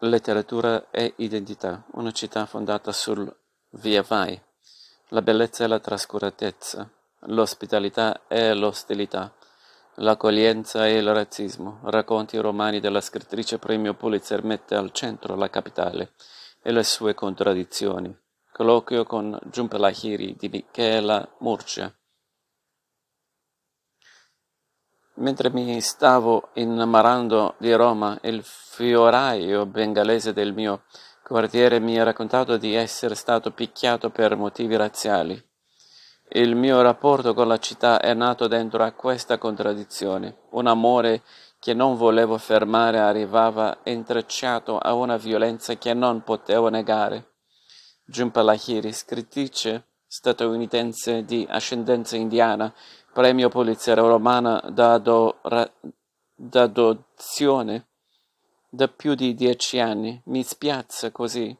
Letteratura e identità, una città fondata sul via vai, la bellezza e la trascuratezza, l'ospitalità e l'ostilità, l'accoglienza e il razzismo, racconti romani della scrittrice premio Pulitzer mette al centro la capitale e le sue contraddizioni. Colloquio con Giumpelahiri di Michela Murcia. Mentre mi stavo innamorando di Roma, il fioraio bengalese del mio quartiere mi ha raccontato di essere stato picchiato per motivi razziali. Il mio rapporto con la città è nato dentro a questa contraddizione. Un amore che non volevo fermare arrivava intrecciato a una violenza che non potevo negare. Jhumpa Lahiri, scrittrice statunitense di ascendenza indiana, premio Pulitzer romana d'adozione da più di dieci anni, mi spiazza così,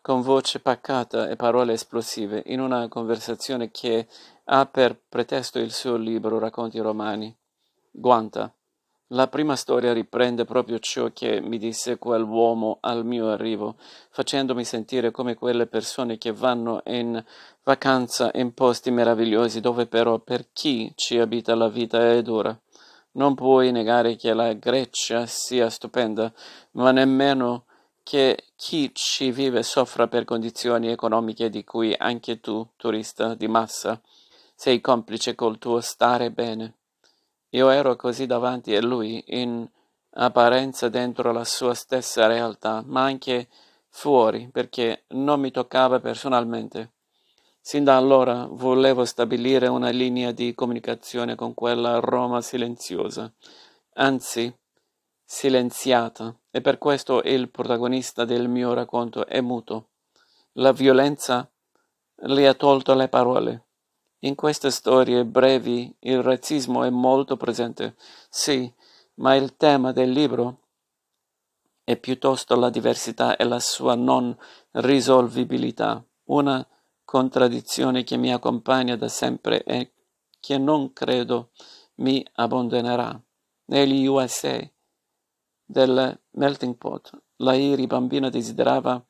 con voce pacata e parole esplosive, in una conversazione che ha per pretesto il suo libro Racconti romani. Guanta. La prima storia riprende proprio ciò che mi disse quell'uomo al mio arrivo, facendomi sentire come quelle persone che vanno in vacanza in posti meravigliosi dove però per chi ci abita la vita è dura. Non puoi negare che la Grecia sia stupenda, ma nemmeno che chi ci vive soffra per condizioni economiche di cui anche tu, turista di massa, sei complice col tuo stare bene. Io ero così davanti a lui, in apparenza dentro la sua stessa realtà, ma anche fuori, perché non mi toccava personalmente. Sin da allora volevo stabilire una linea di comunicazione con quella Roma silenziosa, anzi silenziata, e per questo il protagonista del mio racconto è muto. La violenza le ha tolto le parole. In queste storie brevi il razzismo è molto presente, sì, ma il tema del libro è piuttosto la diversità e la sua non risolvibilità, una contraddizione che mi accompagna da sempre e che non credo mi abbandonerà. Negli USA del melting pot, la Iri bambina desiderava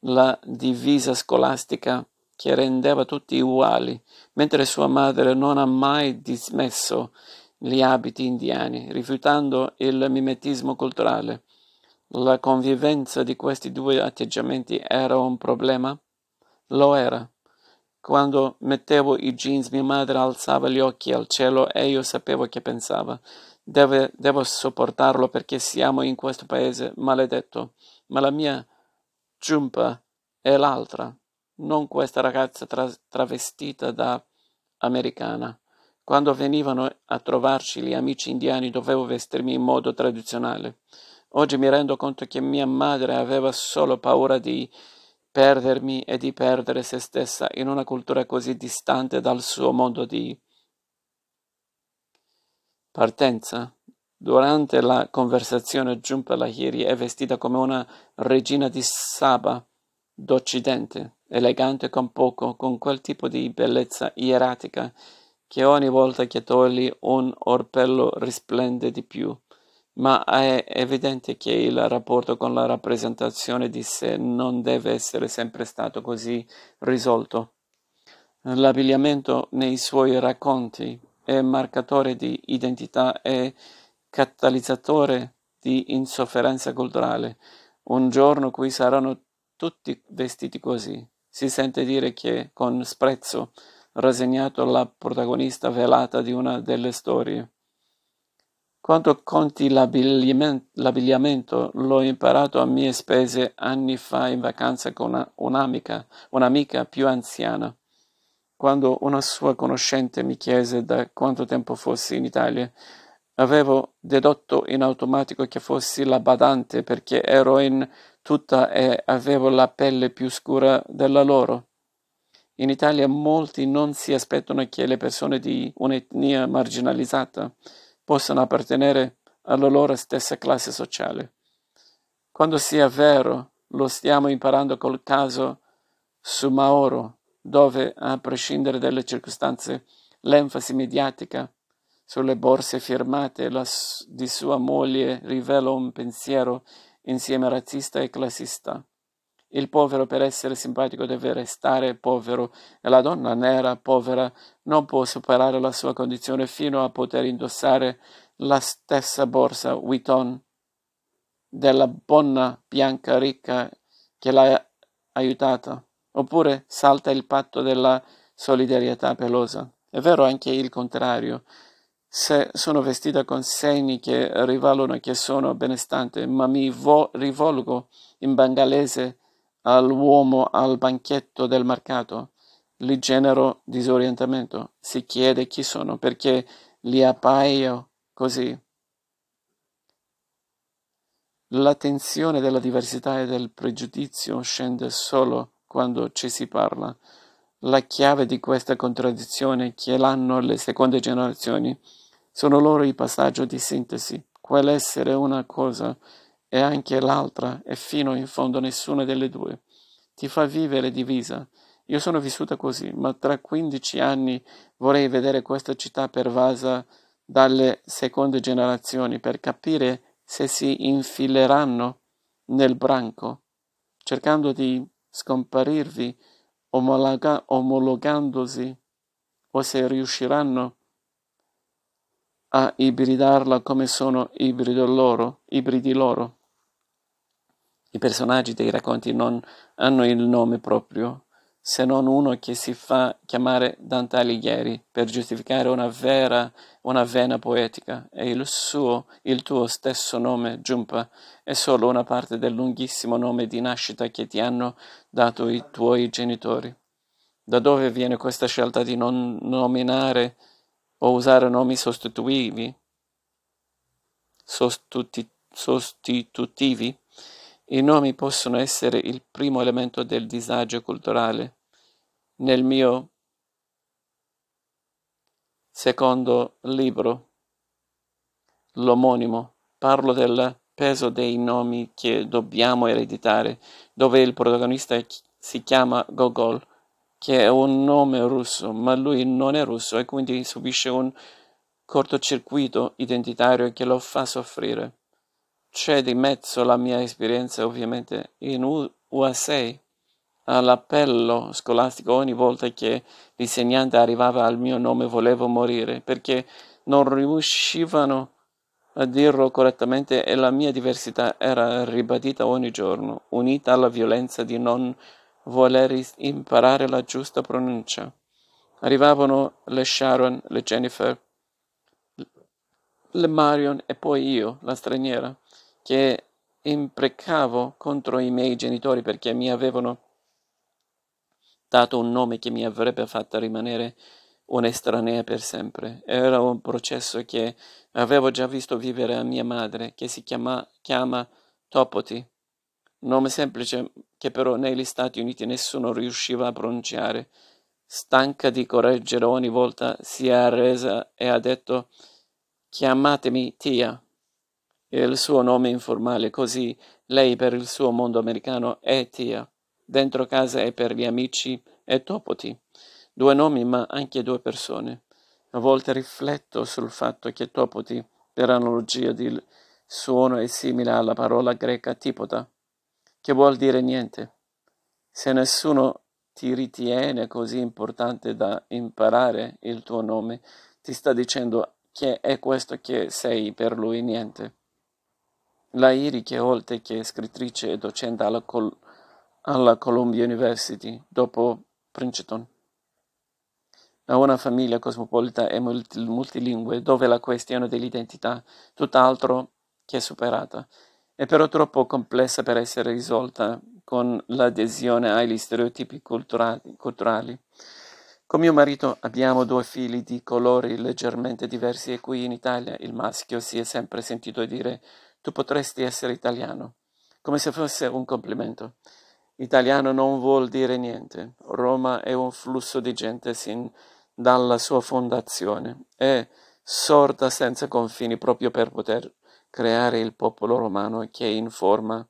la divisa scolastica che rendeva tutti uguali, mentre sua madre non ha mai dismesso gli abiti indiani, rifiutando il mimetismo culturale. La convivenza di questi due atteggiamenti era un problema? Lo era. Quando mettevo i jeans mia madre alzava gli occhi al cielo e io sapevo che pensava. Deve, devo sopportarlo perché siamo in questo paese maledetto. Ma la mia giumpa è l'altra non questa ragazza tra- travestita da americana. Quando venivano a trovarci gli amici indiani dovevo vestirmi in modo tradizionale. Oggi mi rendo conto che mia madre aveva solo paura di perdermi e di perdere se stessa in una cultura così distante dal suo mondo di partenza. Durante la conversazione Jhumpa Lahiri è vestita come una regina di Saba d'Occidente, elegante con poco, con quel tipo di bellezza ieratica che ogni volta che togli un orpello risplende di più, ma è evidente che il rapporto con la rappresentazione di sé non deve essere sempre stato così risolto. L'abbigliamento nei suoi racconti è marcatore di identità e catalizzatore di insofferenza culturale. Un giorno qui saranno tutti vestiti così. Si sente dire che, con sprezzo, rassegnato la protagonista velata di una delle storie. Quanto conti l'abbigliamento, l'ho imparato a mie spese anni fa in vacanza con una, un'amica, un'amica più anziana. Quando una sua conoscente mi chiese da quanto tempo fossi in Italia, avevo dedotto in automatico che fossi la badante perché ero in tutta e avevo la pelle più scura della loro. In Italia molti non si aspettano che le persone di un'etnia marginalizzata possano appartenere alla loro stessa classe sociale. Quando sia vero, lo stiamo imparando col caso su Mauro, dove, a prescindere dalle circostanze, l'enfasi mediatica sulle borse firmate la, di sua moglie rivela un pensiero insieme razzista e classista. Il povero per essere simpatico deve restare povero e la donna nera povera non può superare la sua condizione fino a poter indossare la stessa borsa Vuitton della bonna bianca ricca che l'ha aiutata, oppure salta il patto della solidarietà pelosa. È vero anche il contrario. Se sono vestita con segni che rivalano che sono benestante, ma mi vo- rivolgo in bengalese all'uomo al banchetto del mercato, li genero disorientamento. Si chiede chi sono perché li appaio così. La tensione della diversità e del pregiudizio scende solo quando ci si parla. La chiave di questa contraddizione che l'hanno le seconde generazioni sono loro il passaggio di sintesi, quell'essere una cosa e anche l'altra e fino in fondo nessuna delle due. Ti fa vivere divisa. Io sono vissuta così, ma tra 15 anni vorrei vedere questa città pervasa dalle seconde generazioni per capire se si infileranno nel branco, cercando di scomparirvi omologa- omologandosi o se riusciranno a ibridarla come sono ibrido loro, ibridi loro. I personaggi dei racconti non hanno il nome proprio, se non uno che si fa chiamare Dante Alighieri per giustificare una vera, una vena poetica, e il suo, il tuo stesso nome, Giumpa, è solo una parte del lunghissimo nome di nascita che ti hanno dato i tuoi genitori. Da dove viene questa scelta di non nominare o usare nomi sostitutivi? Sostuti- sostitutivi? I nomi possono essere il primo elemento del disagio culturale. Nel mio secondo libro, l'omonimo, parlo del peso dei nomi che dobbiamo ereditare, dove il protagonista si chiama Gogol, che è un nome russo, ma lui non è russo e quindi subisce un cortocircuito identitario che lo fa soffrire. C'è di mezzo la mia esperienza ovviamente in USA. All'appello scolastico ogni volta che l'insegnante arrivava al mio nome volevo morire perché non riuscivano a dirlo correttamente e la mia diversità era ribadita ogni giorno, unita alla violenza di non voler imparare la giusta pronuncia. Arrivavano le Sharon, le Jennifer, le Marion e poi io, la straniera che imprecavo contro i miei genitori perché mi avevano dato un nome che mi avrebbe fatto rimanere un'estranea per sempre. Era un processo che avevo già visto vivere a mia madre, che si chiama, chiama Topoti, nome semplice che però negli Stati Uniti nessuno riusciva a pronunciare. Stanca di correggere ogni volta, si è arresa e ha detto chiamatemi Tia il suo nome informale, così lei per il suo mondo americano è Tia, dentro casa e per gli amici è Topoti, due nomi ma anche due persone. A volte rifletto sul fatto che Topoti, per analogia di suono, è simile alla parola greca tipota, che vuol dire niente. Se nessuno ti ritiene così importante da imparare il tuo nome, ti sta dicendo che è questo che sei per lui niente. La che oltre che scrittrice e docente alla, Col- alla Columbia University, dopo Princeton, ha una famiglia cosmopolita e multilingue dove la questione dell'identità tutt'altro che superata è però troppo complessa per essere risolta con l'adesione agli stereotipi culturali. culturali. Con mio marito abbiamo due figli di colori leggermente diversi e qui in Italia il maschio si è sempre sentito dire tu potresti essere italiano, come se fosse un complimento. Italiano non vuol dire niente. Roma è un flusso di gente sin dalla sua fondazione. È sorta senza confini proprio per poter creare il popolo romano che in forma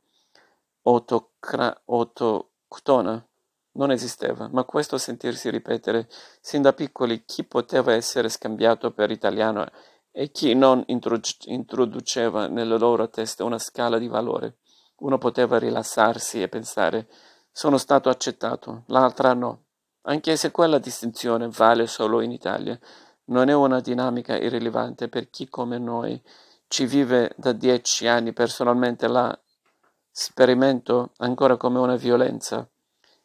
autocra- autoctona non esisteva, ma questo sentirsi ripetere sin da piccoli chi poteva essere scambiato per italiano e chi non introduceva nelle loro teste una scala di valore. Uno poteva rilassarsi e pensare sono stato accettato, l'altra no. Anche se quella distinzione vale solo in Italia, non è una dinamica irrilevante per chi come noi ci vive da dieci anni personalmente la sperimento ancora come una violenza.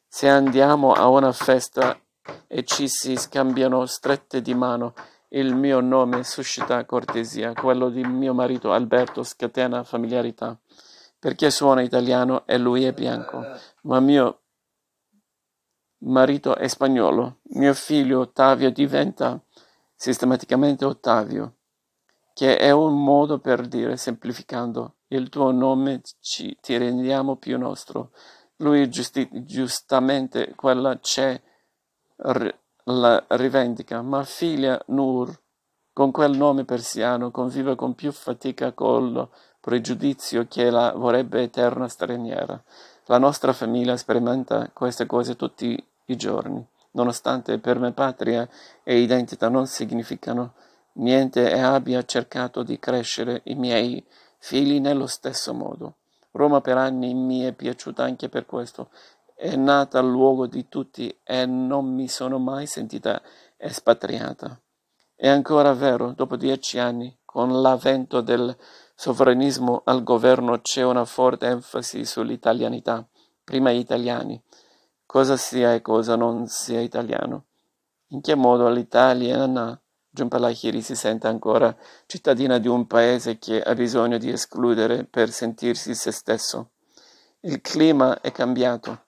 Se andiamo a una festa e ci si scambiano strette di mano, il mio nome suscita cortesia, quello di mio marito Alberto scatena familiarità, perché suona italiano e lui è bianco, ma mio marito è spagnolo, mio figlio Ottavio diventa sistematicamente Ottavio, che è un modo per dire, semplificando, il tuo nome ci, ti rendiamo più nostro. Lui giusti, giustamente quella c'è la rivendica, ma figlia Nur, con quel nome persiano, convive con più fatica col pregiudizio che la vorrebbe eterna straniera. La nostra famiglia sperimenta queste cose tutti i giorni, nonostante per me patria e identità non significano niente e abbia cercato di crescere i miei figli nello stesso modo. Roma per anni mi è piaciuta anche per questo. È nata al luogo di tutti e non mi sono mai sentita espatriata. È ancora vero, dopo dieci anni, con l'avvento del sovranismo al governo c'è una forte enfasi sull'italianità. Prima gli italiani. Cosa sia e cosa non sia italiano. In che modo l'italiana Giunpalahiri si sente ancora cittadina di un paese che ha bisogno di escludere per sentirsi se stesso. Il clima è cambiato.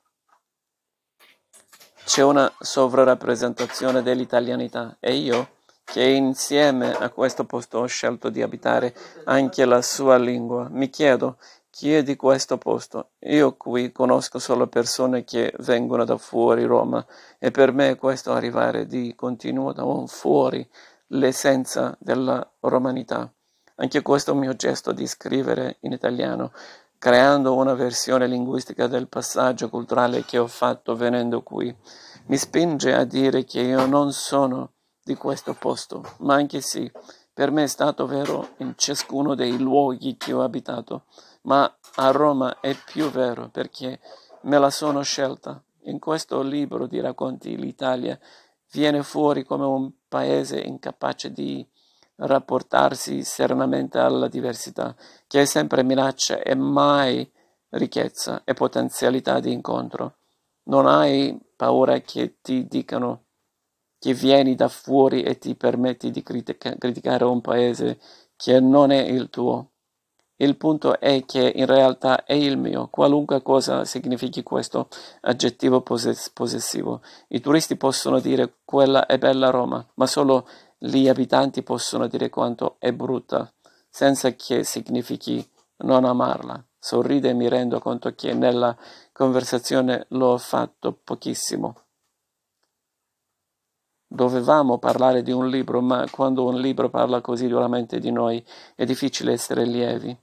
C'è una sovrarappresentazione dell'italianità e io, che insieme a questo posto ho scelto di abitare anche la sua lingua, mi chiedo chi è di questo posto? Io qui conosco solo persone che vengono da fuori Roma e per me questo arrivare di continuo da un fuori l'essenza della romanità. Anche questo mio gesto di scrivere in italiano, creando una versione linguistica del passaggio culturale che ho fatto venendo qui, mi spinge a dire che io non sono di questo posto, ma anche sì, per me è stato vero in ciascuno dei luoghi che ho abitato, ma a Roma è più vero perché me la sono scelta. In questo libro di racconti l'Italia viene fuori come un paese incapace di rapportarsi serenamente alla diversità, che è sempre minaccia e mai ricchezza e potenzialità di incontro. Non hai paura che ti dicano che vieni da fuori e ti permetti di critica- criticare un paese che non è il tuo. Il punto è che in realtà è il mio, qualunque cosa significhi questo aggettivo possess- possessivo. I turisti possono dire quella è bella Roma, ma solo gli abitanti possono dire quanto è brutta, senza che significhi non amarla. Sorrido e mi rendo conto che nella conversazione l'ho fatto pochissimo. Dovevamo parlare di un libro, ma quando un libro parla così duramente di noi è difficile essere lievi.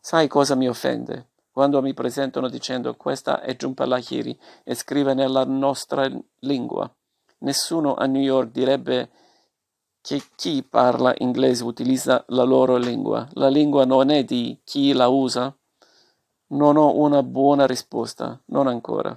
Sai cosa mi offende? Quando mi presentano dicendo questa è Lahiri e scrive nella nostra lingua. Nessuno a New York direbbe che chi parla inglese utilizza la loro lingua. La lingua non è di chi la usa? Non ho una buona risposta, non ancora.